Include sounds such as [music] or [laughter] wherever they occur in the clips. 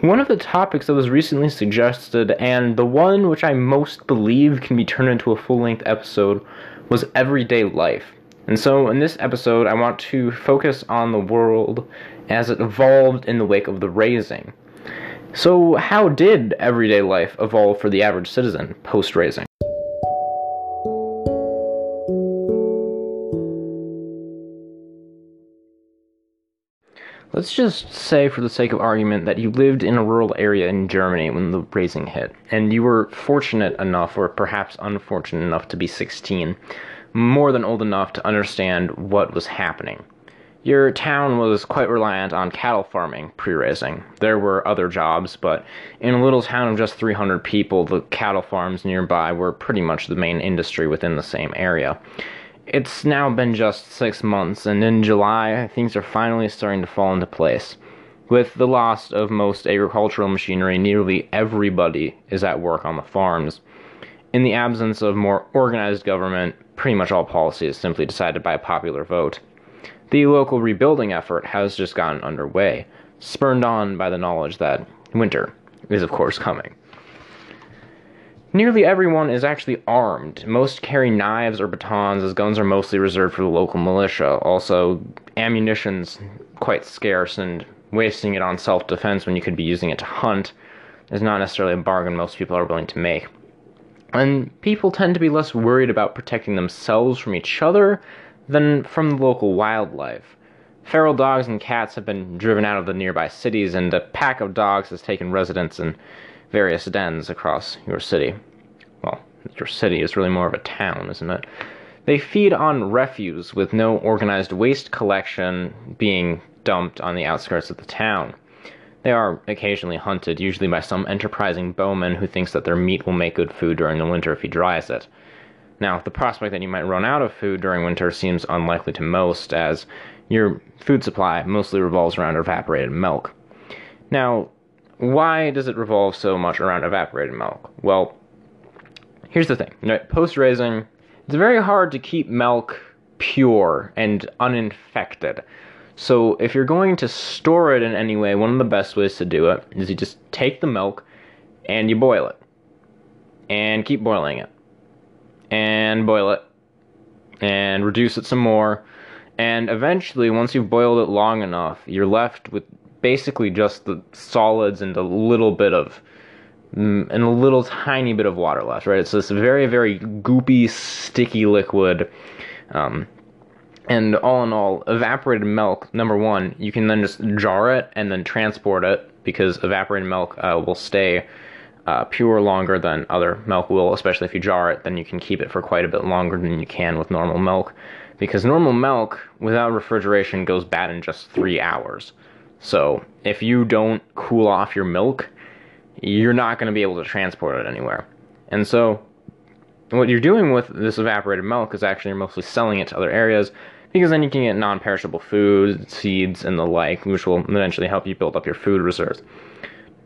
One of the topics that was recently suggested, and the one which I most believe can be turned into a full length episode, was everyday life. And so, in this episode, I want to focus on the world as it evolved in the wake of the Razing. So, how did everyday life evolve for the average citizen post Razing? Let's just say, for the sake of argument, that you lived in a rural area in Germany when the Razing hit, and you were fortunate enough, or perhaps unfortunate enough, to be 16, more than old enough to understand what was happening. Your town was quite reliant on cattle farming pre Razing. There were other jobs, but in a little town of just 300 people, the cattle farms nearby were pretty much the main industry within the same area. It's now been just six months, and in July, things are finally starting to fall into place. With the loss of most agricultural machinery, nearly everybody is at work on the farms. In the absence of more organized government, pretty much all policy is simply decided by a popular vote. The local rebuilding effort has just gotten underway, spurred on by the knowledge that winter is, of course, coming. Nearly everyone is actually armed. Most carry knives or batons, as guns are mostly reserved for the local militia. Also, ammunition's quite scarce, and wasting it on self defense when you could be using it to hunt is not necessarily a bargain most people are willing to make. And people tend to be less worried about protecting themselves from each other than from the local wildlife. Feral dogs and cats have been driven out of the nearby cities, and a pack of dogs has taken residence in various dens across your city. Well, your city is really more of a town, isn't it? They feed on refuse with no organized waste collection being dumped on the outskirts of the town. They are occasionally hunted, usually by some enterprising bowman who thinks that their meat will make good food during the winter if he dries it. Now, the prospect that you might run out of food during winter seems unlikely to most, as your food supply mostly revolves around evaporated milk. Now, why does it revolve so much around evaporated milk? Well, here's the thing. Post Razing, it's very hard to keep milk pure and uninfected. So if you're going to store it in any way, one of the best ways to do it is you just take the milk and you boil it. And keep boiling it. And boil it. And reduce it some more. And eventually, once you've boiled it long enough, you're left with basically just the solids and a little bit of mm, and a little tiny bit of water left, right? It's this very, very goopy, sticky liquid. Um, and all in all, evaporated milk, number one, you can then just jar it and then transport it because evaporated milk uh, will stay uh, pure longer than other milk will, especially if you jar it, then you can keep it for quite a bit longer than you can with normal milk. Because normal milk without refrigeration goes bad in just three hours. So if you don't cool off your milk, you're not going to be able to transport it anywhere. And so what you're doing with this evaporated milk is actually you're mostly selling it to other areas because then you can get non-perishable food, seeds, and the like, which will eventually help you build up your food reserves.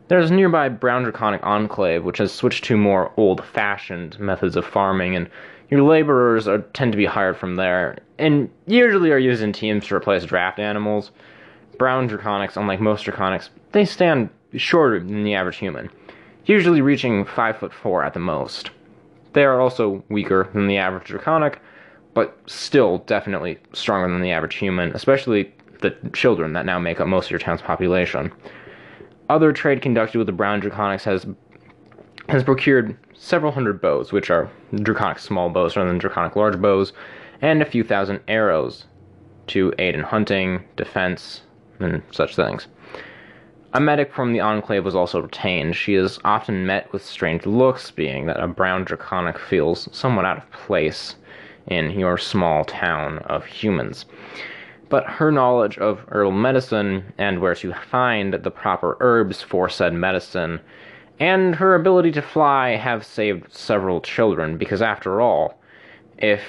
There's nearby brown draconic enclave, which has switched to more old-fashioned methods of farming, and your laborers are, tend to be hired from there, and usually are used in teams to replace draft animals brown draconics, unlike most draconics, they stand shorter than the average human, usually reaching 5 foot 4 at the most. They are also weaker than the average draconic, but still definitely stronger than the average human, especially the children that now make up most of your town's population. Other trade conducted with the brown draconics has has procured several hundred bows, which are draconic small bows rather than draconic large bows, and a few thousand arrows to aid in hunting, defense, and such things. A medic from the Enclave was also retained. She is often met with strange looks, being that a brown draconic feels somewhat out of place in your small town of humans. But her knowledge of herbal medicine and where to find the proper herbs for said medicine, and her ability to fly have saved several children, because after all, if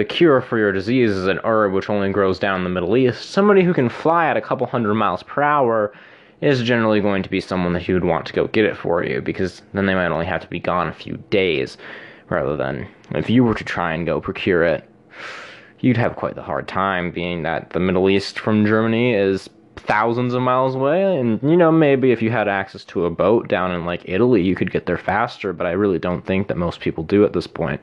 the cure for your disease is an herb which only grows down in the Middle East, somebody who can fly at a couple hundred miles per hour is generally going to be someone that you would want to go get it for you because then they might only have to be gone a few days rather than if you were to try and go procure it you'd have quite the hard time being that the middle east from germany is thousands of miles away. And, you know, maybe if you had access to a boat down in like Italy, you could get there faster, but I really don't think that most people do at this point.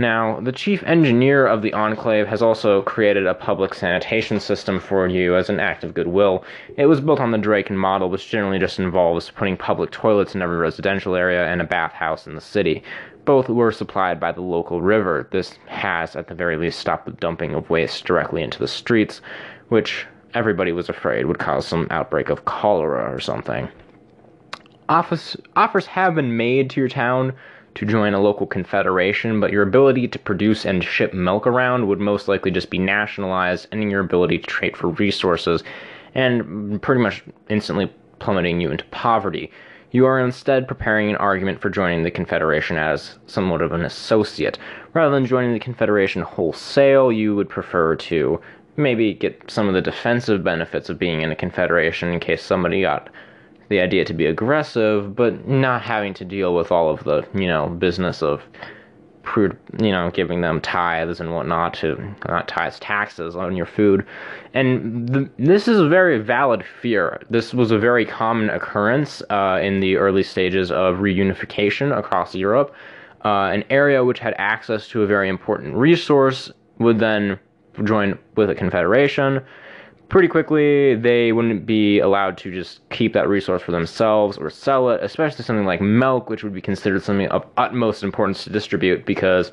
Now, the chief engineer of the Enclave has also created a public sanitation system for you as an act of goodwill. It was built on the Draken model, which generally just involves putting public toilets in every residential area and a bathhouse in the city. Both were supplied by the local river. This has, at the very least, stopped the dumping of waste directly into the streets, which everybody was afraid would cause some outbreak of cholera or something. Office, offers have been made to your town to join a local confederation, but your ability to produce and ship milk around would most likely just be nationalized, ending your ability to trade for resources and pretty much instantly plummeting you into poverty. You are instead preparing an argument for joining the Confederation as somewhat of an associate. Rather than joining the Confederation wholesale, you would prefer to maybe get some of the defensive benefits of being in a Confederation in case somebody got the idea to be aggressive, but not having to deal with all of the, you know, business of, you know, giving them tithes and whatnot to, not tithes, taxes on your food. And the, this is a very valid fear. This was a very common occurrence uh, in the early stages of reunification across Europe. Uh, an area which had access to a very important resource would then join with a confederation pretty quickly they wouldn't be allowed to just keep that resource for themselves or sell it, especially something like milk, which would be considered something of utmost importance to distribute because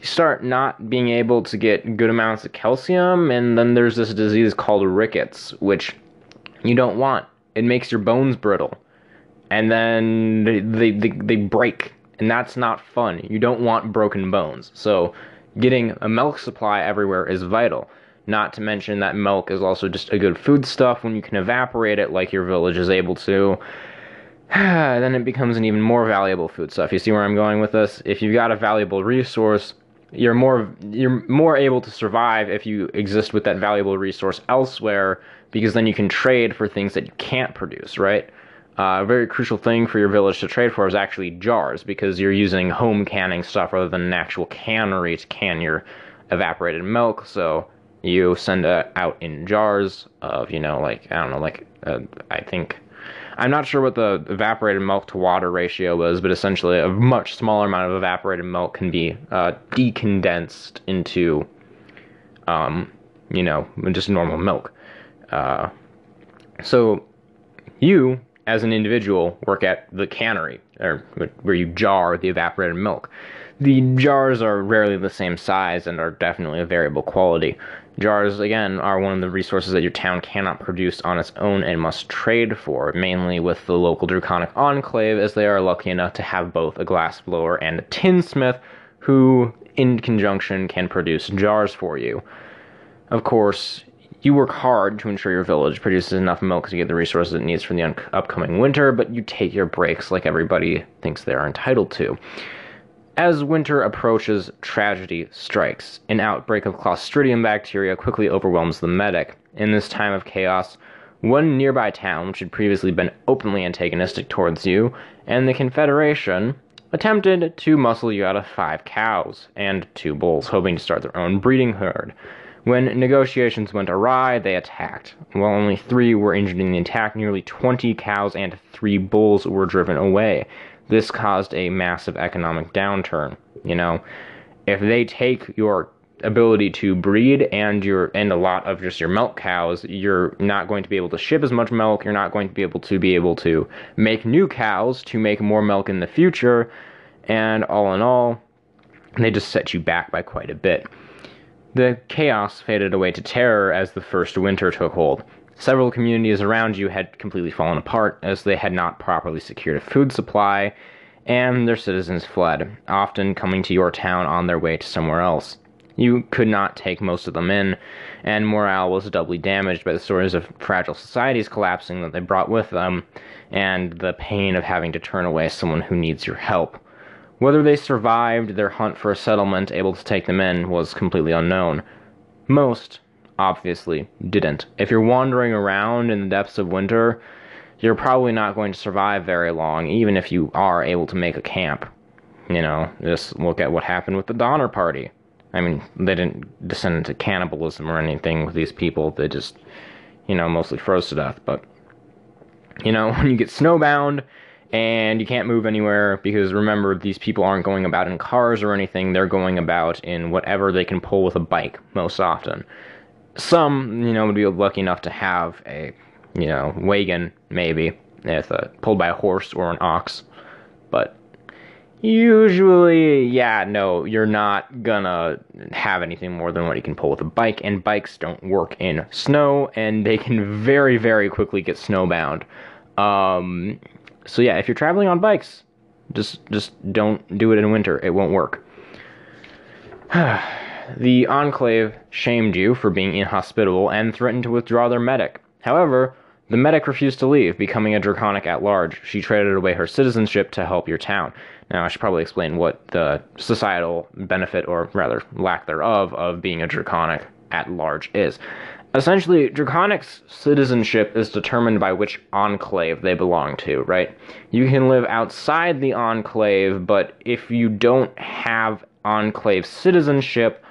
you start not being able to get good amounts of calcium, and then there's this disease called rickets, which you don't want. It makes your bones brittle, and then they, they, they, break, and that's not fun. You don't want broken bones. So, getting a milk supply everywhere is vital. Not to mention that milk is also just a good foodstuff when you can evaporate it like your village is able to. [sighs] then it becomes an even more valuable foodstuff. You see where I'm going with this? If you've got a valuable resource, you're more you're more able to survive if you exist with that valuable resource elsewhere because then you can trade for things that you can't produce, right? Uh, a very crucial thing for your village to trade for is actually jars because you're using home canning stuff rather than an actual cannery to can your evaporated milk. So you send it out in jars of you know like i don't know like uh, i think i'm not sure what the evaporated milk to water ratio was but essentially a much smaller amount of evaporated milk can be uh, decondensed into um, you know just normal milk. Uh, so you as an individual work at the cannery or where you jar the evaporated milk. The jars are rarely the same size and are definitely a variable quality Jars, again, are one of the resources that your town cannot produce on its own and must trade for, mainly with the local Draconic Enclave, as they are lucky enough to have both a glassblower and a tinsmith, who, in conjunction, can produce jars for you. Of course, you work hard to ensure your village produces enough milk to get the resources it needs for the un- upcoming winter, but you take your breaks like everybody thinks they are entitled to. As winter approaches, tragedy strikes. An outbreak of Clostridium bacteria quickly overwhelms the medic. In this time of chaos, one nearby town, which had previously been openly antagonistic towards you, and the Confederation, attempted to muscle you out of five cows and two bulls, hoping to start their own breeding herd. When negotiations went awry, they attacked. While only three were injured in the attack, nearly 20 cows and three bulls were driven away this caused a massive economic downturn. You know, if they take your ability to breed and your and a lot of just your milk cows, you're not going to be able to ship as much milk. You're not going to be able to be able to make new cows to make more milk in the future. And all in all, they just set you back by quite a bit. The chaos faded away to terror as the first winter took hold. Several communities around you had completely fallen apart as they had not properly secured a food supply, and their citizens fled, often coming to your town on their way to somewhere else. You could not take most of them in, and morale was doubly damaged by the stories of fragile societies collapsing that they brought with them, and the pain of having to turn away someone who needs your help. Whether they survived their hunt for a settlement able to take them in was completely unknown. Most obviously didn't. If you're wandering around in the depths of winter, you're probably not going to survive very long, even if you are able to make a camp. You know, just look at what happened with the Donner Party. I mean, they didn't descend into cannibalism or anything with these people. They just, you know, mostly froze to death. But, you know, [laughs] when you get snowbound and you can't move anywhere, because remember, these people aren't going about in cars or anything, they're going about in whatever they can pull with a bike most often. Some, you know, would be lucky enough to have a, you know, wagon, maybe, if uh, pulled by a horse or an ox. But Usually, yeah, no, you're not gonna have anything more than what you can pull with a bike, and bikes don't work in snow, and they can very, very quickly get snowbound. Um, so yeah, if you're traveling on bikes, just just don't do it in winter. It won't work. [sighs] the Enclave shamed you for being inhospitable and threatened to withdraw their medic. However, the medic refused to leave, becoming a draconic at large. She traded away her citizenship to help your town. Now, I should probably explain what the societal benefit, or rather lack thereof, of being a draconic at large is. Essentially, Draconic's citizenship is determined by which enclave they belong to, right? You can live outside the enclave, but if you don't have enclave citizenship,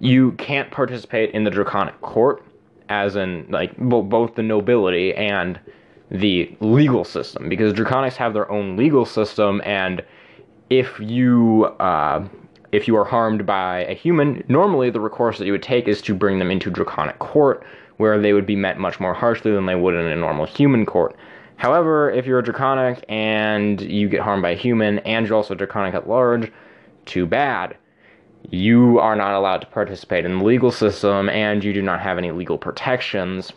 you can't participate in the Draconic court, as in, like, both the nobility and the legal system, because Draconics have their own legal system, and if you uh, if you are harmed by a human, normally the recourse that you would take is to bring them into draconic court, where they would be met much more harshly than they would in a normal human court. However, if you're a draconic and you get harmed by a human, and you're also draconic at large, too bad. You are not allowed to participate in the legal system, and you do not have any legal protections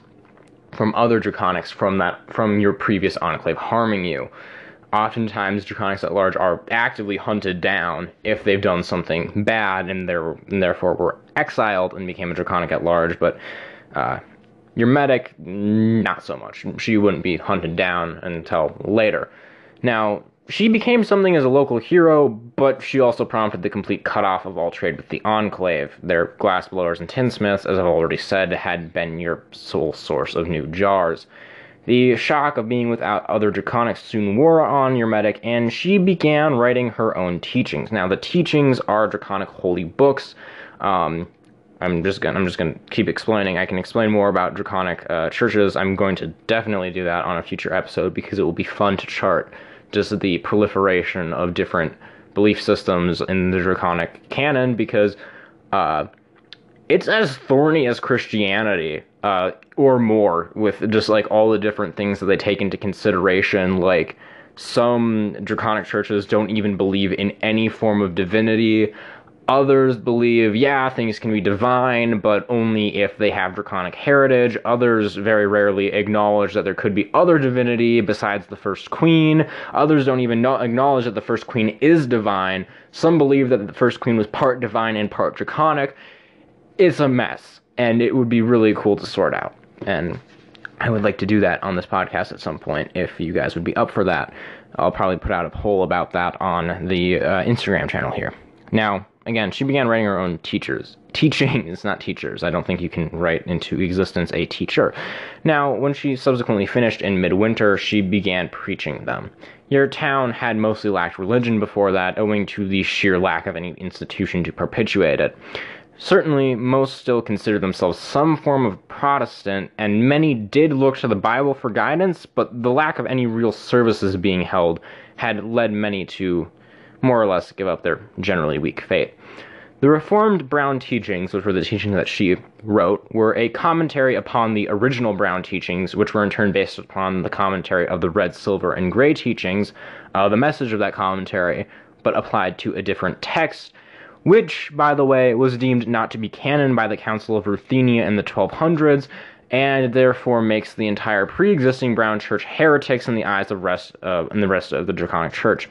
from other draconics from that from your previous enclave harming you oftentimes draconics at large are actively hunted down if they've done something bad and, and therefore were exiled and became a draconic at large. But uh, your medic, not so much. She wouldn't be hunted down until later. Now, she became something as a local hero, but she also prompted the complete cutoff of all trade with the Enclave. Their glassblowers and tinsmiths, as I've already said, had been your sole source of new jars. The shock of being without other draconics soon wore on your medic, and she began writing her own teachings. Now, the teachings are draconic holy books. Um, I'm just gonna I'm just gonna keep explaining. I can explain more about draconic uh, churches. I'm going to definitely do that on a future episode because it will be fun to chart just the proliferation of different belief systems in the draconic canon because uh, it's as thorny as Christianity, uh, or more, with just like all the different things that they take into consideration. Like some draconic churches don't even believe in any form of divinity. Others believe, yeah, things can be divine, but only if they have draconic heritage. Others very rarely acknowledge that there could be other divinity besides the first queen. Others don't even know, acknowledge that the first queen is divine. Some believe that the first queen was part divine and part draconic it's a mess and it would be really cool to sort out. And I would like to do that on this podcast at some point if you guys would be up for that. I'll probably put out a poll about that on the uh, Instagram channel here. Now, again, she began writing her own teachers. Teaching is not teachers. I don't think you can write into existence a teacher. Now, when she subsequently finished in midwinter, she began preaching them. Your town had mostly lacked religion before that, owing to the sheer lack of any institution to perpetuate it. Certainly, most still consider themselves some form of Protestant, and many did look to the Bible for guidance, but the lack of any real services being held had led many to more or less give up their generally weak faith. The Reformed Brown teachings, which were the teachings that she wrote, were a commentary upon the original Brown teachings, which were in turn based upon the commentary of the Red, Silver, and Gray teachings, uh, the message of that commentary, but applied to a different text which, by the way, was deemed not to be canon by the Council of Ruthenia in the 1200s, and therefore makes the entire pre-existing Brown Church heretics in the eyes of rest uh, and the rest of the Draconic Church.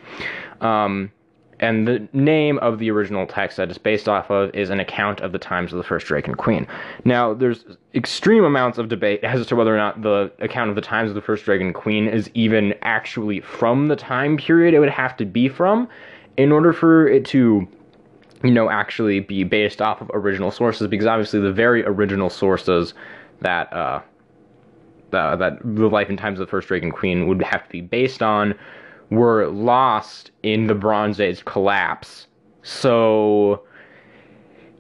Um, and the name of the original text that it's based off of is an account of the times of the first Draken Queen. Now, there's extreme amounts of debate as to whether or not the account of the times of the first Dragon Queen is even actually from the time period it would have to be from in order for it to you know, actually be based off of original sources because obviously the very original sources that uh, uh, that the life and times of the first Dragon Queen would have to be based on were lost in the Bronze Age collapse. So,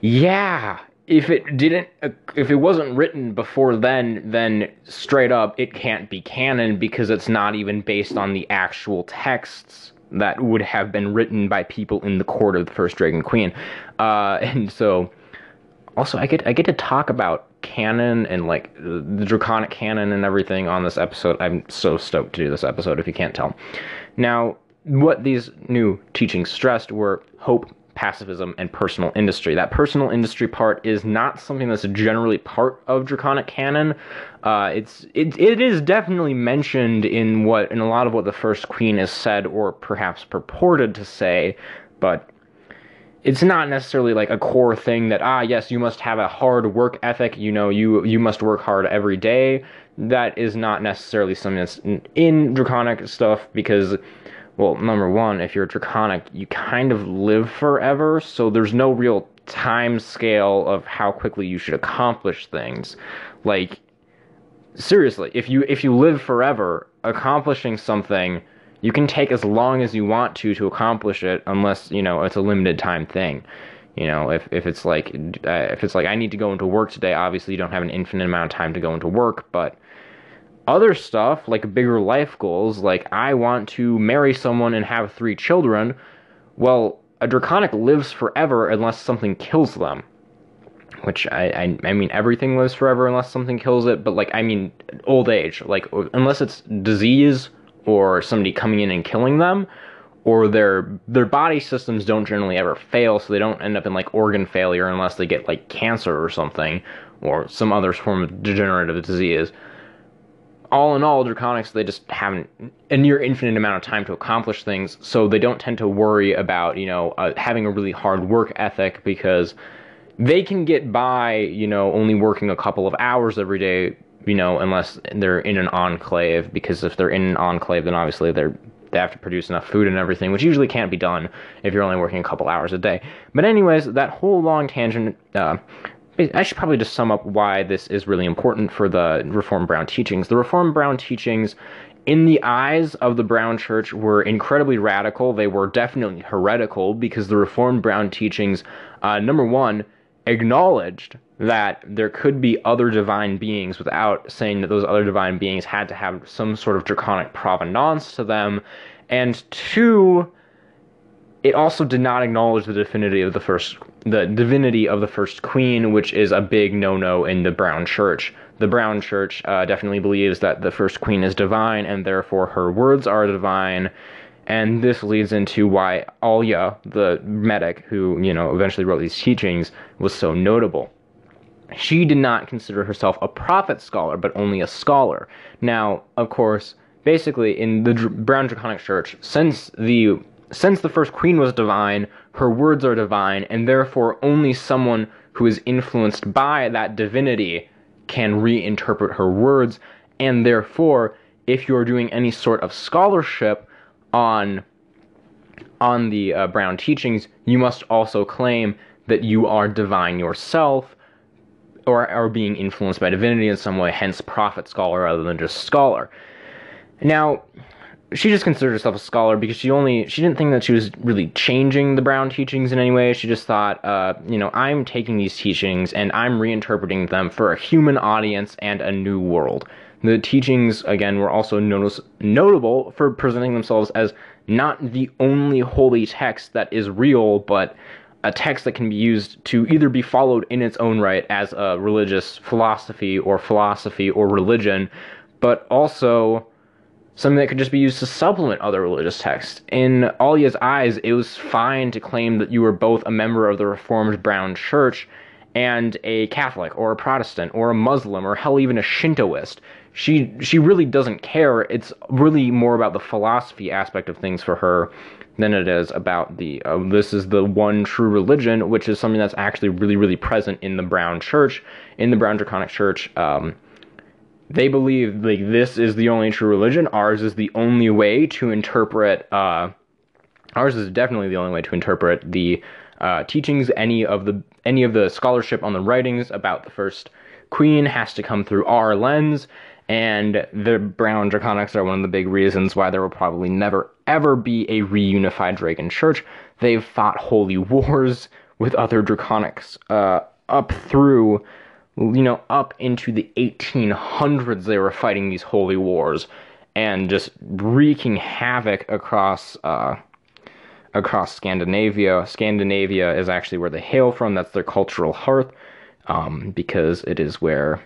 yeah, if it didn't if it wasn't written before then then straight up it can't be canon because it's not even based on the actual texts that would have been written by people in the court of the first dragon queen uh, [laughs] and so also i get i get to talk about canon and like the draconic canon and everything on this episode i'm so stoked to do this episode if you can't tell now what these new teachings stressed were hope pacifism, and personal industry. That personal industry part is not something that's generally part of Draconic canon. Uh, it's it, it is definitely mentioned in what in a lot of what the First Queen has said or perhaps purported to say, but it's not necessarily like a core thing that ah yes you must have a hard work ethic you know you you must work hard every day that is not necessarily something that's in draconic stuff because well, number one, if you're draconic, you kind of live forever, so there's no real time scale of how quickly you should accomplish things. Like seriously, if you if you live forever, accomplishing something you can take as long as you want to to accomplish it unless, you know, it's a limited time thing. You know, if, if it's like uh, if it's like I need to go into work today, obviously you don't have an infinite amount of time to go into work, but other stuff, like bigger life goals, like I want to marry someone and have three children, well, a draconic lives forever unless something kills them. Which I, I, I mean, everything lives forever unless something kills it, but like, I mean, old age. Like, unless it's disease or somebody coming in and killing them, or their their body systems don't generally ever fail, so they don't end up in like organ failure unless they get like cancer or something, or some other form of degenerative disease. All in all, Draconics, they just have a near infinite amount of time to accomplish things, so they don't tend to worry about, you know, uh, having a really hard work ethic because they can get by, you know, only working a couple of hours every day, you know, unless they're in an enclave, because if they're in an enclave, then obviously they're they have to produce enough food and everything, which usually can't be done if you're only working a couple hours a day. But anyways, that whole long tangent uh, I should probably just sum up why this is really important for the Reform Brown teachings. The Reform Brown teachings, in the eyes of the Brown Church, were incredibly radical. They were definitely heretical because the Reformed Brown teachings, uh, number one, acknowledged that there could be other divine beings without saying that those other divine beings had to have some sort of draconic provenance to them. And two, it also did not acknowledge the divinity of the first the divinity of the first queen, which is a big no-no in the Brown Church. The Brown Church uh, definitely believes that the first queen is divine, and therefore her words are divine. And this leads into why Alia, the medic who you know eventually wrote these teachings, was so notable. She did not consider herself a prophet scholar, but only a scholar. Now, of course, basically in the Brown Draconic Church, since the since the first queen was divine, her words are divine, and therefore only someone who is influenced by that divinity can reinterpret her words, and therefore, if you're doing any sort of scholarship on on the uh, Brown teachings, you must also claim that you are divine yourself, or are being influenced by divinity in some way, hence prophet scholar rather than just scholar. Now, she just considered herself a scholar because she only she didn't think that she was really changing the brown teachings in any way she just thought uh, you know i'm taking these teachings and i'm reinterpreting them for a human audience and a new world the teachings again were also notice, notable for presenting themselves as not the only holy text that is real but a text that can be used to either be followed in its own right as a religious philosophy or philosophy or religion but also something that could just be used to supplement other religious texts. In Alia's eyes, it was fine to claim that you were both a member of the Reformed Brown Church and a Catholic or a Protestant or a Muslim or hell even a Shintoist. She she really doesn't care. It's really more about the philosophy aspect of things for her than it is about the uh, this is the one true religion, which is something that's actually really really present in the Brown Church, in the Brown Draconic Church. Um, they believe like this is the only true religion. Ours is the only way to interpret. Uh, ours is definitely the only way to interpret the uh, teachings. Any of the any of the scholarship on the writings about the first queen has to come through our lens. And the Brown Draconics are one of the big reasons why there will probably never ever be a reunified Dragon Church. They've fought holy [laughs] wars with other Draconics uh, up through, you know, up into the 1800s, they were fighting these holy wars and just wreaking havoc across uh, across Scandinavia. Scandinavia is actually where they hail from. That's their cultural hearth, um, because it is where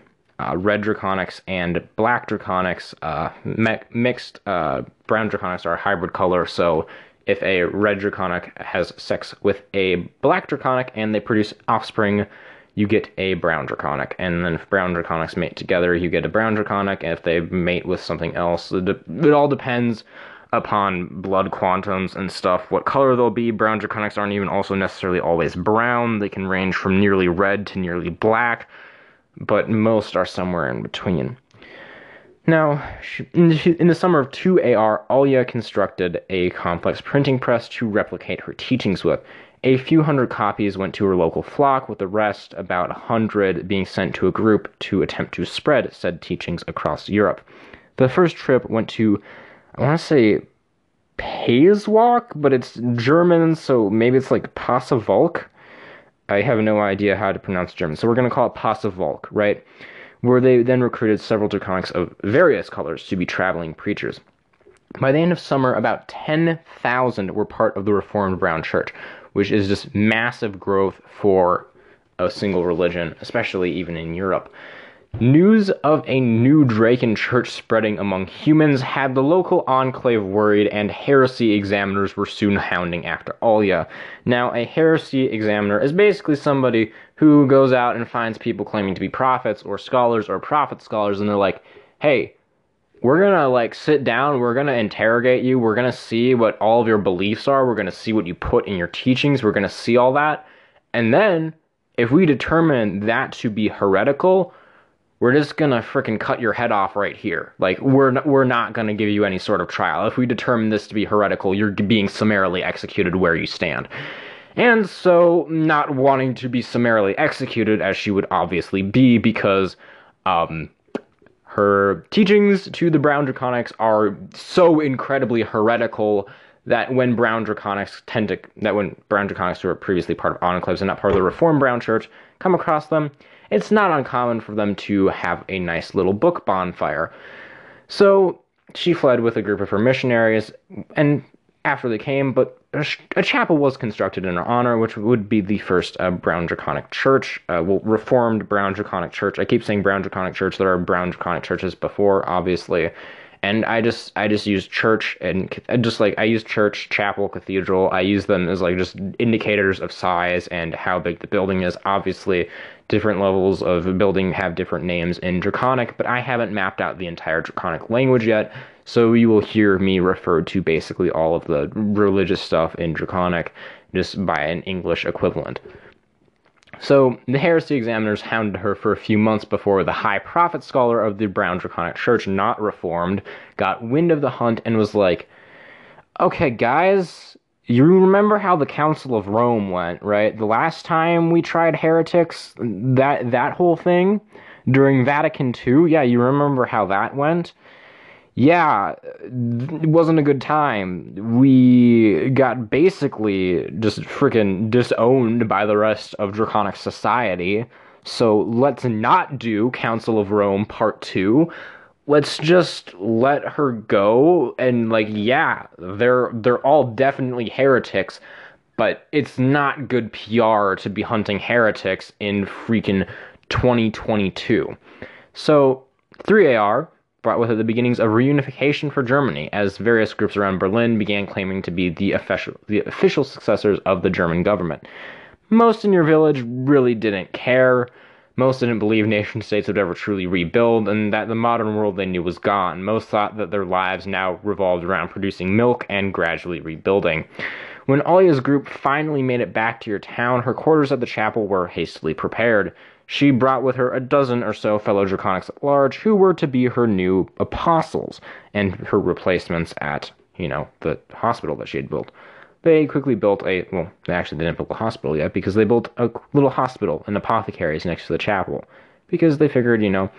uh, red draconics and black draconics, uh, me- mixed uh, brown draconics are a hybrid color. So if a red draconic has sex with a black draconic and they produce offspring, you get a brown draconic. And then if brown draconics mate together, you get a brown draconic. And if they mate with something else, it, it all depends upon blood quantums and stuff, what color they'll be. Brown draconics aren't even also necessarily always brown. They can range from nearly red to nearly black, but most are somewhere in between. Now, in the summer of 2AR, Alia constructed a complex printing press to replicate her teachings with. A few hundred copies went to her local flock, with the rest, about a hundred, being sent to a group to attempt to spread said teachings across Europe. The first trip went to, I want to say, Pasewalk, but it's German, so maybe it's like Passavolk. I have no idea how to pronounce German, so we're going to call it Passavolk, right? Where they then recruited several draconics of various colors to be traveling preachers. By the end of summer, about 10,000 were part of the Reformed Brown Church, which is just massive growth for a single religion, especially even in Europe. News of a new Draken church spreading among humans had the local enclave worried, and heresy examiners were soon hounding after Alia. Now, a heresy examiner is basically somebody who goes out and finds people claiming to be prophets or scholars or prophet scholars, and they're like, hey, we're gonna like sit down, we're gonna interrogate you, we're gonna see what all of your beliefs are, we're gonna see what you put in your teachings, we're gonna see all that. And then, if we determine that to be heretical, we're just gonna freaking cut your head off right here. Like we're n- we're not gonna give you any sort of trial. If we determine this to be heretical, you're being summarily executed where you stand. And so, not wanting to be summarily executed, as she would obviously be, because um, her teachings to the Brown Draconics are so incredibly heretical that when Brown Draconics tend to, that when Brown Draconics who are previously part of Enclaves and not part of the Reformed Brown Church come across them, it's not uncommon for them to have a nice little book bonfire. So she fled with a group of her missionaries, and after they came, but a, chapel was constructed in her honor, which would be the first uh, Brown Draconic Church, uh, well, Reformed Brown Draconic Church. I keep saying Brown Draconic Church. There are Brown Draconic churches before, obviously, and I just I just use church and just like I use church, chapel, cathedral. I use them as like just indicators of size and how big the building is. Obviously, different levels of building have different names in Draconic, but I haven't mapped out the entire Draconic language yet. So you will hear me refer to basically all of the religious stuff in Draconic just by an English equivalent. So the heresy examiners hounded her for a few months before the high prophet scholar of the Brown Draconic Church, not reformed, got wind of the hunt and was like, okay, guys, you remember how the Council of Rome went, right? The last time we tried heretics, that that whole thing during Vatican II, yeah, you remember how that went? Yeah, it wasn't a good time. We got basically just freaking disowned by the rest of Draconic society. So let's not do Council of Rome Part 2. Let's just let her go and like yeah, they're they're all definitely heretics, but it's not good PR to be hunting heretics in freaking 2022. So 3AR brought with it the beginnings of reunification for Germany, as various groups around Berlin began claiming to be the official, the official successors of the German government. Most in your village really didn't care. Most didn't believe nation states would ever truly rebuild, and that the modern world they knew was gone. Most thought that their lives now revolved around producing milk and gradually rebuilding. When Alia's group finally made it back to your town, her quarters at the chapel were hastily prepared she brought with her a dozen or so fellow Draconics at large who were to be her new apostles and her replacements at, you know, the hospital that she had built. They quickly built a, well, they actually didn't build a hospital yet because they built a little hospital and apothecaries next to the chapel because they figured, you know,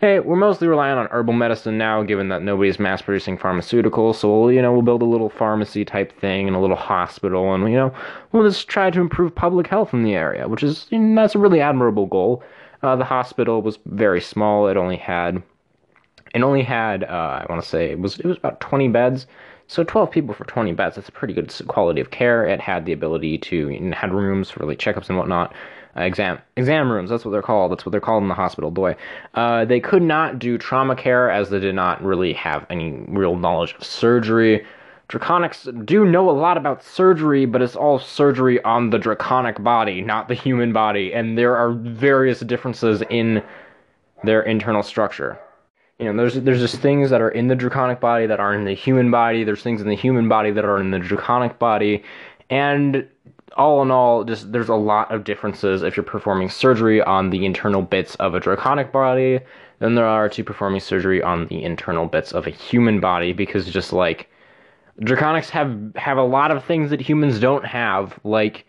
hey, we're mostly relying on herbal medicine now, given that nobody's mass producing pharmaceuticals. So we'll, you know, we'll build a little pharmacy type thing and a little hospital, and you know, we'll just try to improve public health in the area, which is you know, that's a really admirable goal. Uh, the hospital was very small; it only had, it only had, uh, I want to say, it was it was about 20 beds. So 12 people for 20 beds, that's a pretty good quality of care. It had the ability to, had rooms for like checkups and whatnot uh, exam exam rooms. That's what they're called. That's what they're called in the hospital. Way uh, they could not do trauma care as they did not really have any real knowledge of surgery. Draconics do know a lot about surgery, but it's all surgery on the draconic body, not the human body, and there are various differences in their internal structure. You know, there's there's just things that are in the draconic body that aren't in the human body. There's things in the human body that are in the draconic body, and all in all, just there's a lot of differences if you're performing surgery on the internal bits of a draconic body than there are to performing surgery on the internal bits of a human body because just like draconics have have a lot of things that humans don't have. Like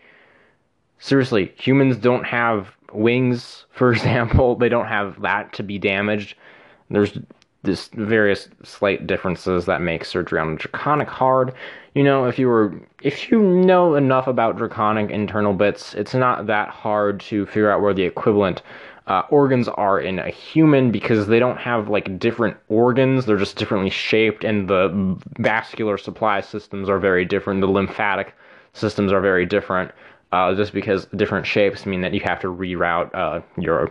seriously humans don't have wings [laughs] for example. They don't have that to be damaged. There's this various slight differences that make surgery on draconic hard you know, if you were if you know enough about draconic internal bits, it's not that hard to figure out where the equivalent uh, organs are in a human because they don't have like different organs. They're just differently shaped, and the vascular supply systems are very different. The lymphatic systems are very different. Uh, just because different shapes mean that you have to reroute uh, your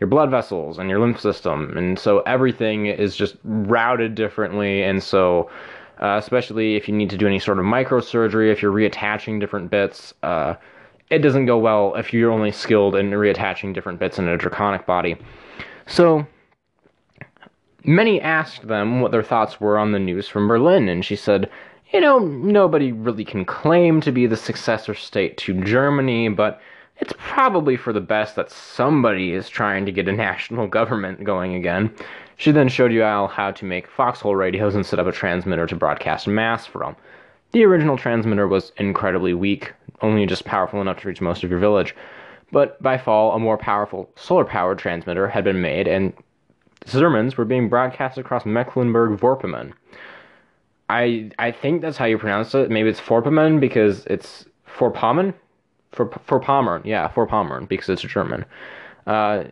your blood vessels and your lymph system, and so everything is just routed differently, and so uh, especially if you need to do any sort of microsurgery, if you're reattaching different bits. Uh, it doesn't go well if you're only skilled in reattaching different bits in a draconic body. So, many asked them what their thoughts were on the news from Berlin, and she said, You know, nobody really can claim to be the successor state to Germany, but it's probably for the best that somebody is trying to get a [laughs] national government going again. She then showed you all how to make foxhole radios and set up a transmitter to broadcast mass from. The original transmitter was incredibly weak, only just powerful enough to reach most of your village. But by fall, a more powerful solar powered transmitter had been made, and sermons were being broadcast across Mecklenburg Vorpommern. I I think that's how you pronounce it. Maybe it's Vorpommern because it's Vorpommern? For for Pommern, yeah, for Vorpommern because it's German. Uh,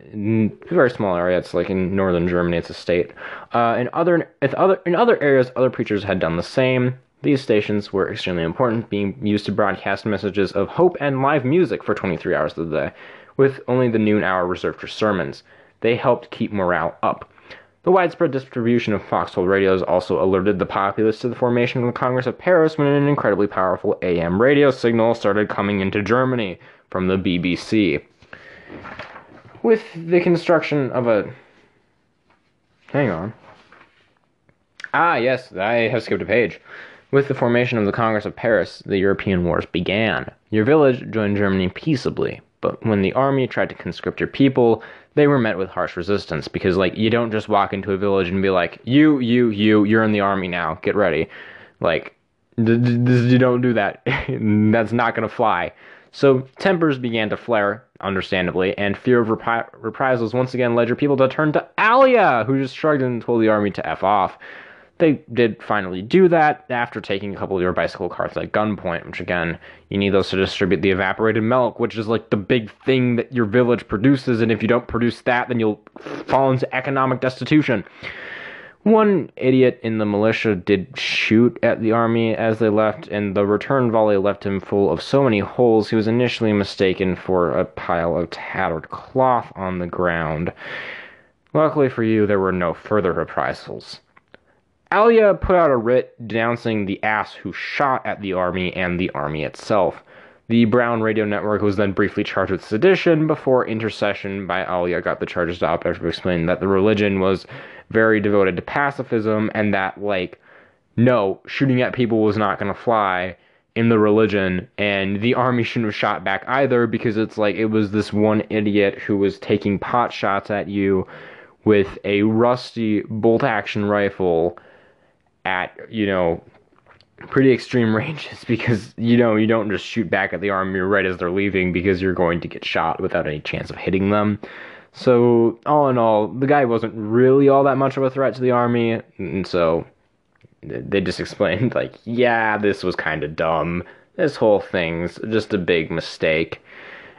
very small area. It's like in northern Germany. It's a state. Uh, in other, in other in other areas, other preachers had done the same. These stations were extremely important, being used to broadcast messages of hope and live music for 23 hours of the day, with only the noon hour reserved for sermons. They helped keep morale up. The widespread distribution of foxhole radios also alerted the populace to the formation of the Congress of Paris when an incredibly powerful AM radio signal started coming into Germany from the BBC with the construction of a. Hang on. Ah, yes, I have skipped a page. With the formation of the Congress of Paris, the European wars began. Your village joined Germany peaceably, but when the army tried to conscript your people, they were met with harsh resistance because, like, you don't just walk into a village and be like, you, you, you, you're in the army now, get ready. Like, you don't do that. [laughs] That's not gonna fly. So tempers began to flare, understandably, and fear of repri- reprisals once again led your people to turn to Alia, who just shrugged and told the army to F off. They did finally do that after taking a couple of your bicycle carts at gunpoint, which again, you need those to distribute the evaporated milk, which is like the big thing that your village produces, and if you don't produce that, then you'll fall into economic destitution. One idiot in the militia did shoot at the army as they left, and the return volley left him full of so many holes he was initially mistaken for a pile of tattered cloth on the ground. Luckily for you, there were no further reprisals. Alia put out a writ denouncing the ass who shot at the army and the army itself. The Brown radio network was then briefly charged with sedition before intercession by Alia got the charges dropped after explaining that the religion was very devoted to pacifism and that like no shooting at people was not going to fly in the religion and the army shouldn't have shot back either because it's like it was this one idiot who was taking pot shots at you with a rusty bolt action rifle at you know pretty extreme [laughs] ranges because you know you don't just shoot back at the army right as they're leaving because you're going to get shot without any chance of hitting them So, all in all, the guy wasn't really all that much of a threat to the army, and so they just [laughs] explained, like, yeah, this was kind of dumb. This whole thing's just a big mistake.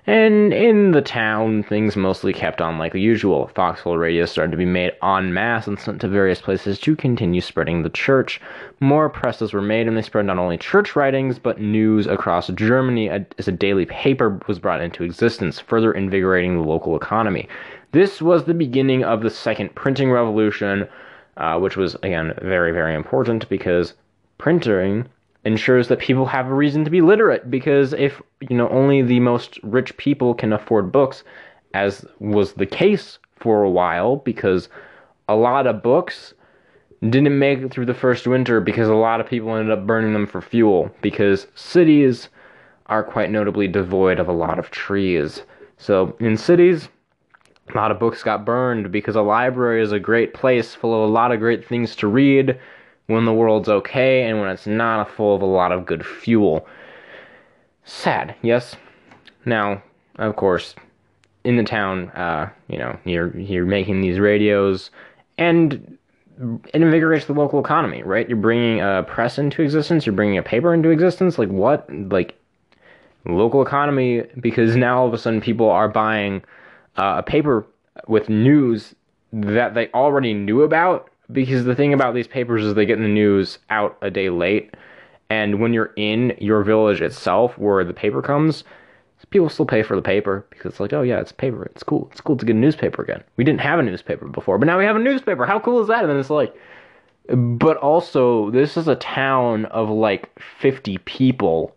And in the town, things mostly kept on like the usual. Foxhole radios started to be made en masse and sent to various places to continue spreading the church. More presses were made, and they spread not only church writings, but news across Germany as a daily paper was brought into existence, further invigorating the local economy. This was the beginning of the second printing revolution, uh, which was, again, very, very important because printing ensures that people have a reason to be literate because if you know only the most rich people can afford books as was the case for a while because a lot of books didn't make it through the first winter because a lot of people ended up burning them for fuel because cities are quite notably devoid of a lot of trees. So in cities, a lot of books got burned because a library is a great place full of a lot of great things to read when the world's okay and when it's not full of a lot of good fuel. Sad, yes. Now, of course, in the town, uh, you know, you're you're making these radios, and it invigorates the local economy, right? You're bringing a press into existence. You're bringing a paper into existence. Like what? Like local economy because now all of a sudden people are buying uh, a paper with news that they already knew about because the thing about these papers is they get in the news out a day late and when you're in your village itself where the paper comes people still pay for the paper because it's like oh yeah it's paper. It's cool. It's cool to get a newspaper again. We didn't have a newspaper before but now we have a newspaper. How cool is that? And then it's like but also this is a town of like 50 people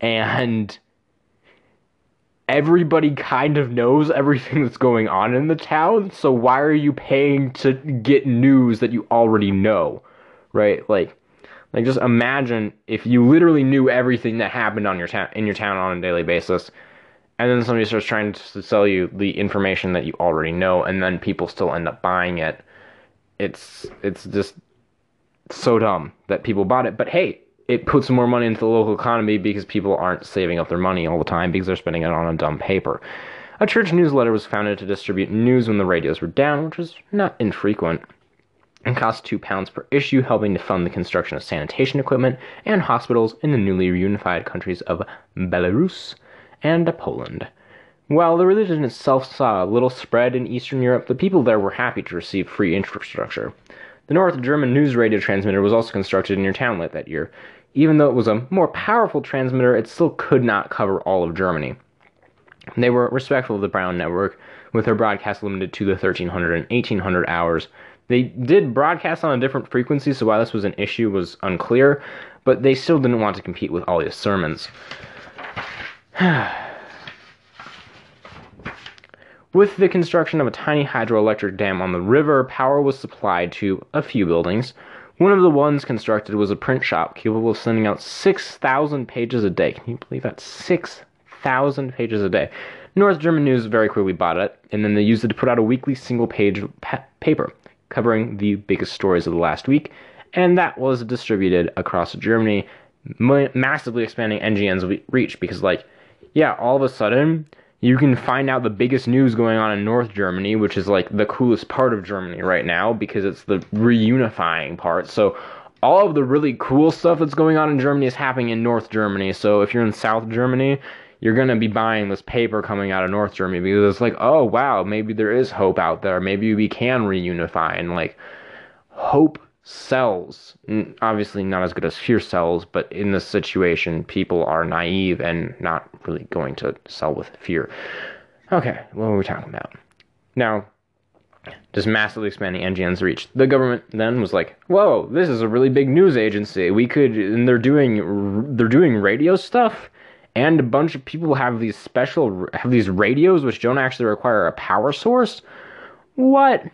and everybody kind of knows everything [laughs] that's going on in the town, so why are you paying to get news that you already know? Right? Like like just imagine if you literally knew everything that happened on your town in your town on a daily basis and then somebody starts trying to sell you the information that you already know and then people still end up buying it. It's it's just so dumb that people bought it. But hey, it puts more money into the local economy because people aren't saving up their money all the time because they're spending it on a dumb paper. A church newsletter was founded to distribute news when the radios were down, which was not infrequent, and cost two pounds per issue, helping to fund the construction of sanitation equipment and hospitals in the newly reunified countries of Belarus and Poland. While the religion itself saw little spread in Eastern Europe, the people there were happy to receive free infrastructure. The North German news radio transmitter was also constructed in your town late that year, even though it was a more powerful transmitter, it still could not cover all of Germany. They were respectful of the Brown network, with their broadcast limited to the 1300 and 1800 hours. They did broadcast on a different frequency, so why this was an issue was unclear, but they still didn't want to compete with all these sermons. [sighs] With the construction of a tiny hydroelectric dam on the river, power was supplied to a few buildings, one of the ones constructed was a print shop capable of sending out 6,000 pages a day. Can you believe that? 6,000 pages a day. North German News very quickly bought it, and then they used it to put out a weekly single page pa- paper covering the biggest stories of the last week, and that was distributed across Germany, ma- massively expanding NGN's reach because, like, yeah, all of a sudden, you can find out the biggest news going on in North Germany, which is like the coolest part of Germany right now because it's the reunifying part. So all of the really cool stuff that's going on in Germany is happening in North Germany. So if you're in South Germany, you're going to be buying this paper coming out of North Germany because it's like, oh wow, maybe there is hope out there. Maybe we can reunify and like hope sells. Obviously, not as good as fear sells, but in this situation, people are naive and not really going to sell with fear. Okay, what were we talking about? Now, just massively expanding NGN's reach. The government then was like, "Whoa, this is a really big news agency. We could, and they're doing they're doing radio stuff." And a bunch of people have these special have these radios which don't actually require a power source. What?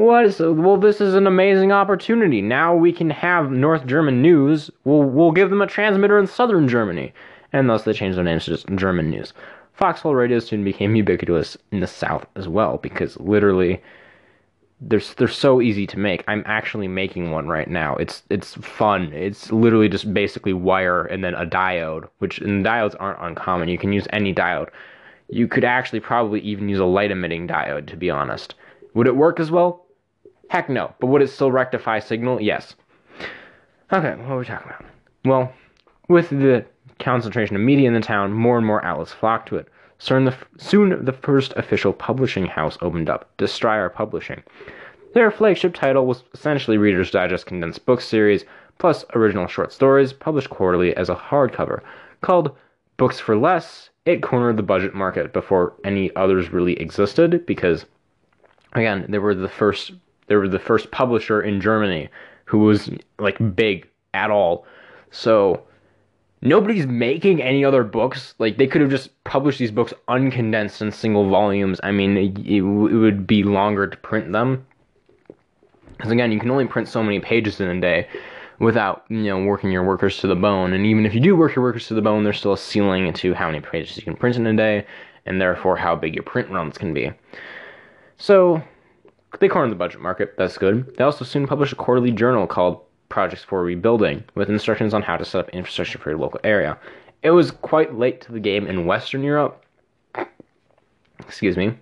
Well this is an amazing opportunity. Now we can have North German news. We'll we'll give them a transmitter in southern Germany. And thus they changed their names to just German news. Foxhole radio soon became ubiquitous in the south as well because literally they're they're so easy to make. I'm actually making one right now. It's it's fun. It's literally just basically wire and then a diode, which and diodes aren't uncommon. You can use any diode. you could actually probably even use a light emitting diode, to be honest. Would it work as well? Heck no. But would it still rectify signal? Yes. Okay, what are we talking about? Well, with the concentration of media in the town, more and more outlets flocked to it. Soon the, soon the first official publishing house opened up, Destrier Publishing. Their flagship title was essentially Reader's Digest condensed book series, plus original short stories published quarterly as a hardcover. Called Books for Less, it cornered the budget market before any others really existed because, again, they were the first. They were the first publisher in Germany who was like big at all. So nobody's making any other books. Like they could have just published these books uncondensed in single volumes. I mean, it, it, would be longer to print them. Because again, you can only print so many pages in a day without you know working your workers to the bone. And even if you do work your workers to the bone, there's still a ceiling to how many pages you can print in a day, and therefore how big your print runs can be. So they cornered the budget market. That's good. They also soon published a quarterly journal called projects for rebuilding, with instructions on how to set up infrastructure for your local area. It was quite late to the game in Western Europe, excuse me,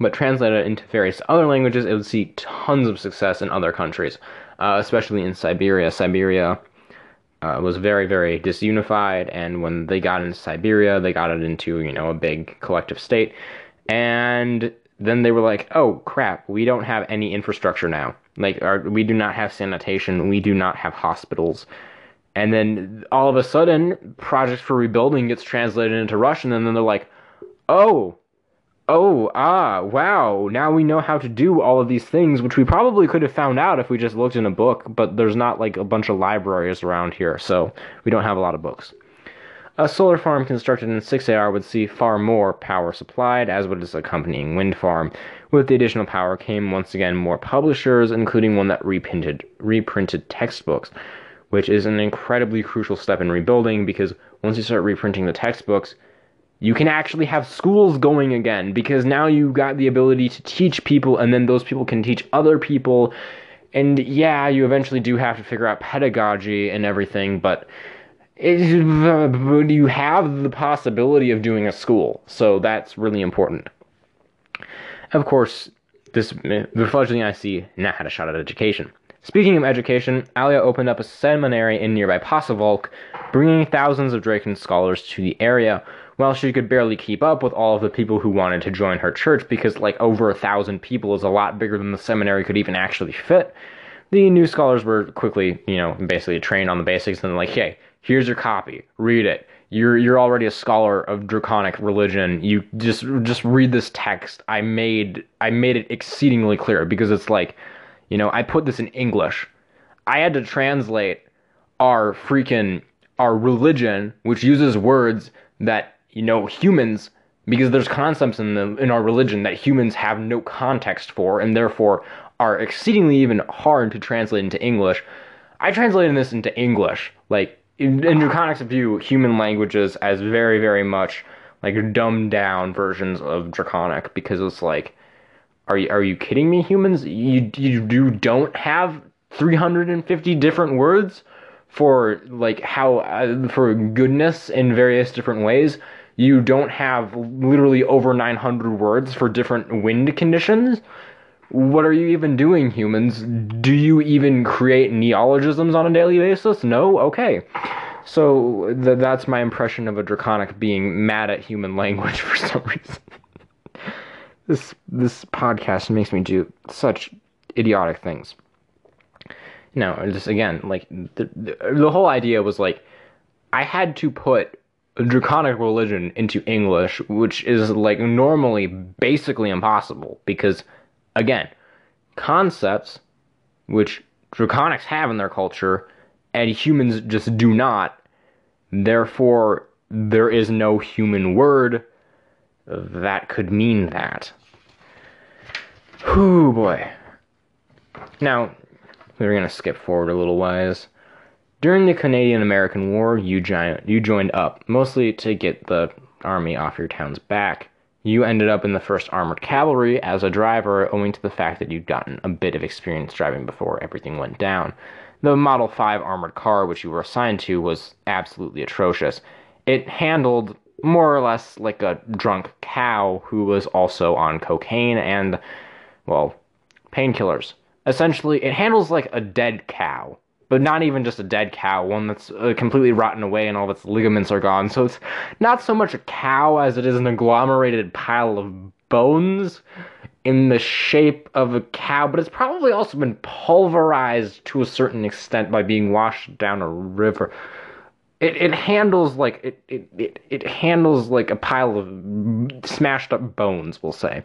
but translated into various other languages, it would see tons of success in other countries, uh, especially in Siberia. Siberia uh, was very, very disunified, and when they got into Siberia, they got it into, you know, a big collective state, and then they were like, oh crap, we don't have any infrastructure now. Like, our, we do not have sanitation, we do not have hospitals. And then all of a sudden, Projects for Rebuilding gets translated into Russian, and then they're like, oh, oh, ah, wow, now we know how to do all of these things, which we probably could have found out if we just looked in a book, but there's not like a bunch of libraries around here, so we don't have a lot of books. A solar farm constructed in 6AR would see far more power supplied, as would its accompanying wind farm. With the additional power came once again more publishers, including one that reprinted, reprinted textbooks, which is an incredibly crucial step in rebuilding because once you start reprinting the textbooks, you can actually have schools going again because now you've got the ability to teach people and then those people can teach other people. And yeah, you eventually do have to figure out pedagogy and everything, but it, you have the possibility of doing a school, so that's really important. Of course, this the fledgling IC now had a shot at education. Speaking of education, Alia opened up a seminary in nearby Pasewalk, bringing thousands of Draken scholars to the area, while she could barely keep up with all of the people who wanted to join her church because like over a thousand people is a lot bigger than the seminary could even actually fit. The new scholars were quickly, you know, basically trained on the basics and like, hey, here's your copy. Read it. You're you're already a scholar of draconic religion. You just just read this text. I made i made it exceedingly clear because it's like you know i put this in english. I had to translate our freaking our religion which uses words that you know humans because there's concepts in the in our religion that humans have no context for and therefore are exceedingly even hard to translate into english. I translated this into english like in, in Draconics view human languages as very, very much like dumbed down versions of Draconic because it's like, are you are you kidding me? Humans, you you, you don't have 350 different words for like how uh, for goodness in various different ways. You don't have literally over 900 words for different wind conditions what are you even doing, humans? Do you even create neologisms on a daily basis? No? Okay. So th- that's my impression of a draconic being mad at human [laughs] language for some reason. this this podcast makes me do such idiotic things. No, just again, like the, the, the whole idea was like I had to put draconic religion into English, which is like normally basically impossible because Again, concepts which draconics have in their culture and humans just do not. Therefore, there is no human word that could mean that. Whew, boy. Now, we're going to skip forward a little ways. During the Canadian American War, you, joined up, mostly to get the army off your town's back. You ended up in the 1st Armored Cavalry as a driver owing to the fact that you'd gotten a bit of experience driving before everything went down. The Model 5 armored car which you were assigned to was absolutely atrocious. It handled more or less like a drunk cow who was also on cocaine and, well, painkillers. Essentially, it handles like a dead cow, but not even just a dead cow, one that's uh, completely rotten away and all its ligaments are gone. So it's not so much a cow as it is an agglomerated pile of bones in the shape of a cow, but it's probably also been pulverized to a certain extent by being washed down a river. It, it handles like it, it, it, it handles like a pile of smashed up bones, we'll say.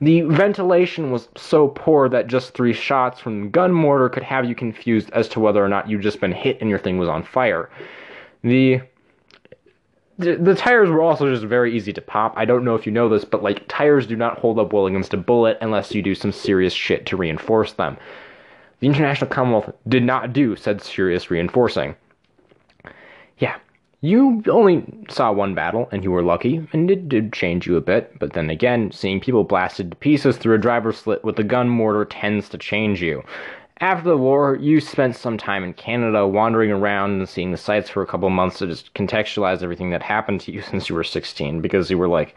The ventilation was so poor that just three shots from the gun mortar could have you confused as to whether or not you'd just been hit and your thing was on fire. The the, tires were also just very easy to pop. I don't know if you know this, but like tires do not hold up well against a bullet unless you do some serious shit to reinforce them. The International Commonwealth did not do said serious reinforcing. Yeah, you only saw one battle, and you were lucky, and it did change you a bit, but then again, seeing people blasted to pieces through a driver's slit with a gun mortar tends to change you. After the war, you spent some time in Canada wandering around and seeing the sights for a couple months to just contextualize everything that happened to you [laughs] since you were 16, because you were like,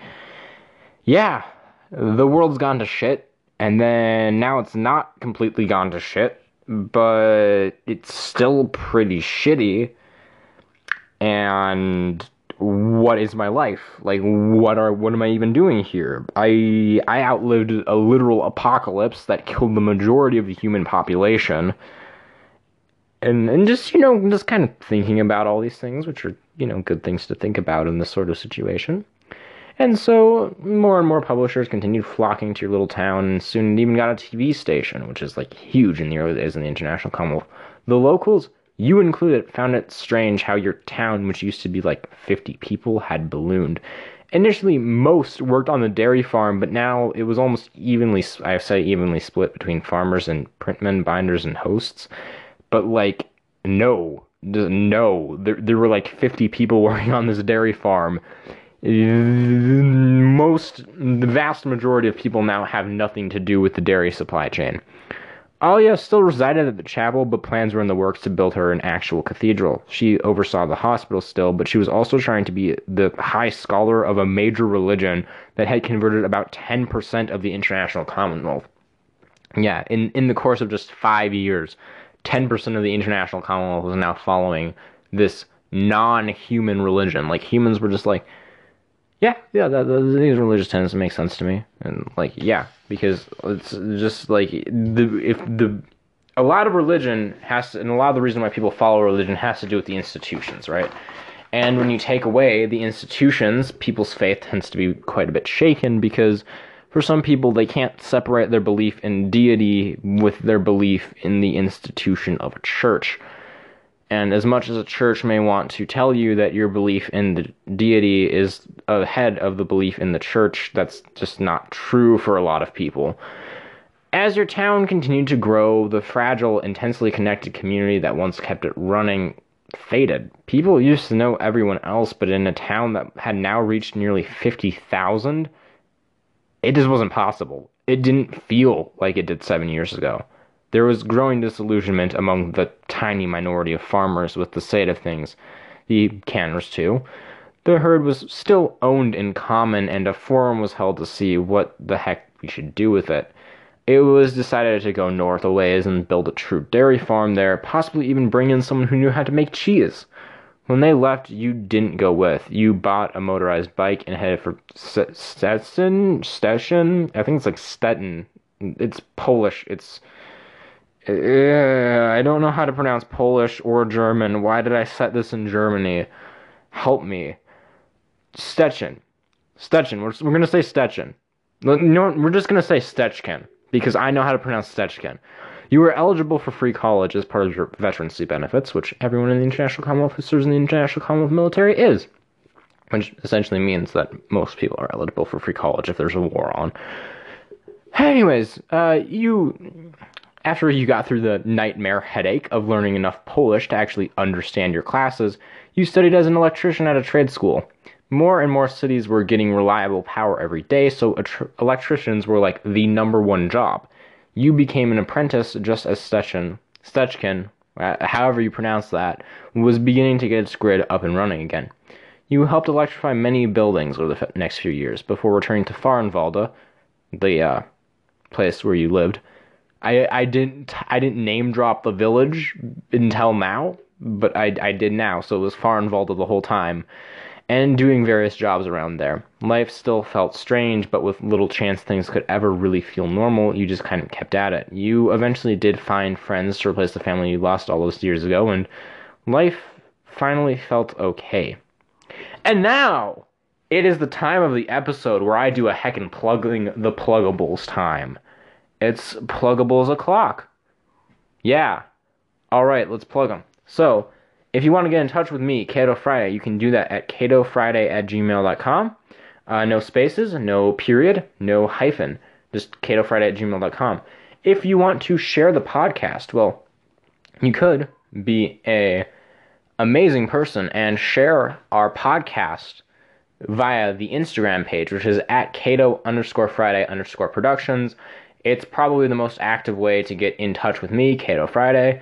yeah, the world's gone to shit, and then now it's not completely gone to shit, but it's still pretty shitty and what is my life? Like what are what am i even doing here? I i outlived a literal apocalypse that killed the majority of the human population. And and just you know just kind of thinking about all these things which are you know good things to think about in this sort of situation. And so more and more publishers continued flocking to your little town and soon even got a tv station which is like huge in the early days in the international commonwealth. The locals you included found it strange how your town, which used to be like 50 people, had ballooned. Initially, most worked on the dairy farm, but now it was almost evenly, I say evenly split between farmers and printmen, binders, and hosts. But like, no, no, there, there were like 50 people [laughs] working on this dairy farm. Most, the vast majority of people now have nothing to do with the dairy supply chain. Alia still resided at the chapel, but plans were in the works to build her an actual cathedral. She oversaw the hospital still, but she was also trying to be the high scholar of a major religion that had converted about 10% of the international commonwealth. Yeah, in, in the course of just five years, 10% of the international commonwealth was now following this non human religion. Like, humans were just like, yeah, yeah, that, these religious tenets make sense to me, and like, yeah, because it's just like the if the a lot of religion has to, and a lot of the reason why people follow religion has to do with the institutions, right? And when you take away the institutions, people's faith tends to be quite a bit shaken because for some people they can't separate their belief in deity with their belief in the institution of a church. And as much as a church may want to tell you that your belief in the deity is ahead of the belief in the church, that's just not true for a lot of people. As your town continued to grow, the fragile, intensely connected community that once kept it running faded. People used to know everyone else, but in a town that had now reached nearly 50,000, it just wasn't possible. It didn't feel like it did seven years ago. There was growing disillusionment among the tiny minority of farmers with the state of things, the canners too. The herd was still owned in common, and a forum was held to see what the heck we should do with it. It was decided to go north a ways and build a true dairy farm there, possibly even bring in someone who knew how to make cheese. When they left, you didn't go with. You bought a motorized bike and headed for Stetson? Stettin? I think it's like Stettin. It's Polish. It's uh, I don't know how to pronounce Polish or German. Why did I set this in Germany? Help me. Stetchen. Stetchen. We're, we're going to say Stetchen. Know We're just going to say Stetchken because I know how to pronounce Stetchken. You are eligible for free college as part of your veterancy benefits, which everyone in the International Commonwealth who serves in the International Commonwealth military is. Which essentially means that most people are eligible for free college if there's a war on. Anyways, uh, you after you got through the nightmare headache of learning enough Polish to actually understand your classes, you studied as an electrician at a trade school. More and more cities were getting reliable power every day, so tr- electricians were like the number one job. You became an apprentice just as Stetchen, uh, however you pronounce that, was beginning to get its grid up and running again. You helped electrify many buildings over the next few years before returning to Fahrenwalde, the uh, place where you lived. I I didn't I didn't name drop the village until now, but I I did now. So it was Fahrenwalde the whole time, and doing various jobs around there. Life still felt strange, but with little chance things could ever really feel normal. You just kind of kept at it. You eventually did find friends to replace the family you lost all those years ago, and life finally felt okay. And now it is the time of the episode where I do a heckin' plugging the pluggables time. It's pluggable as a clock. Yeah. All right, let's plug them. So, if you want to get in touch with me, Cato Friday, you can do that at catofriday at gmail.com. Uh, no spaces, no period, no hyphen. Just catofriday at gmail.com. If you want to share the podcast, well, you could be a amazing person and share our podcast via the Instagram page, which is at Cato underscore Friday underscore Productions. It's probably the most active way to get in touch with me, Cato Friday.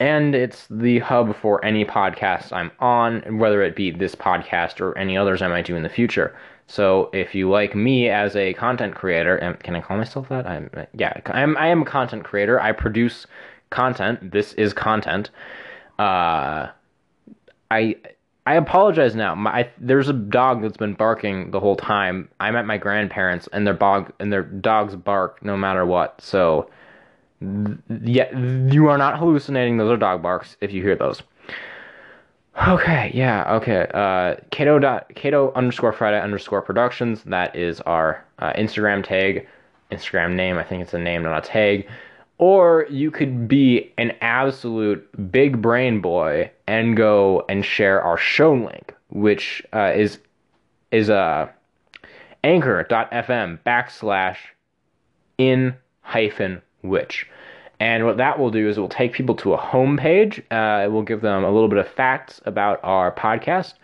And it's the hub for any podcast I'm on, whether it be this podcast or any others I might do in the future. So if you like me as a content creator, and can I call myself that? I'm yeah, I'm I am a content creator. I produce content. This is content. Uh, I I apologize now. My, I, there's a dog that's been barking the whole time. I'm at my grandparents, and their dog and their dogs bark no matter what. So, th- yeah, you are not hallucinating. Those are dog barks. If you hear those. Okay, yeah, okay. Uh, Cato dot Cato underscore Friday underscore Productions. That is our uh, Instagram tag, Instagram name. I think it's a name, not a tag. Or you could be an absolute big brain boy and go and share our show link, which uh, is is uh, anchor.fm backslash in hyphen which. And what that will do is it will take people to a homepage. Uh, it will give them a little bit of facts about our podcast.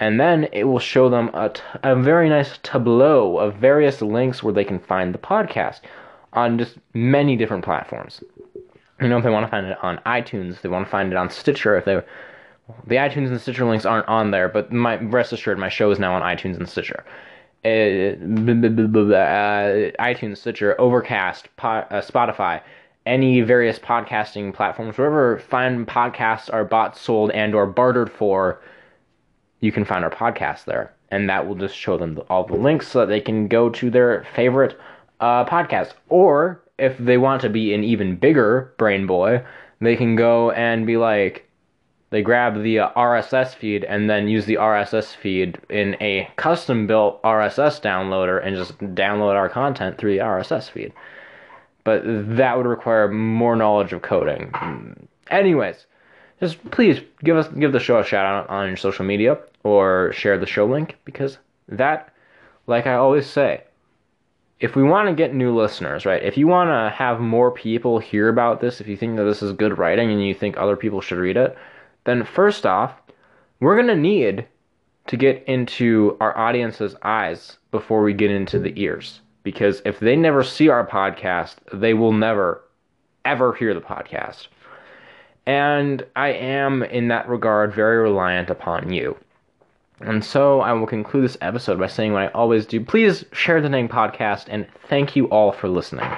And then it will show them a, t- a very nice tableau of various links where they can find the podcast on just many different platforms. You know, if they want to find it on iTunes, they want to find it on Stitcher. If they, the iTunes and Stitcher links aren't on there, but my rest assured, my show is now on iTunes and Stitcher. Uh, iTunes, Stitcher, Overcast, uh, Spotify, any various podcasting platforms, wherever fine podcasts are bought, sold, and or bartered for, you can find our podcast there, and that will just show them all the links so that they can go to their favorite uh, podcast. Or if they want to be an even bigger brain boy, they can go and be like, they grab the uh, RSS feed and then use the RSS feed in a custom built RSS downloader and just download our content through the RSS feed. But that would require more knowledge of coding. Anyways, just please give us give the show a shout out on your social media or share the show link because that, like I always say, if we want to get new listeners, right? If you want to have more people hear about this, if you think that this is good writing and you think other people should read it, then first off, we're going to need to get into our audience's eyes before we get into the ears. Because if they never see our podcast, they will never, ever hear the podcast. And I am, in that regard, very reliant upon you. And so I will conclude this episode by saying what I always do. Please share the Nang podcast and thank you all for listening.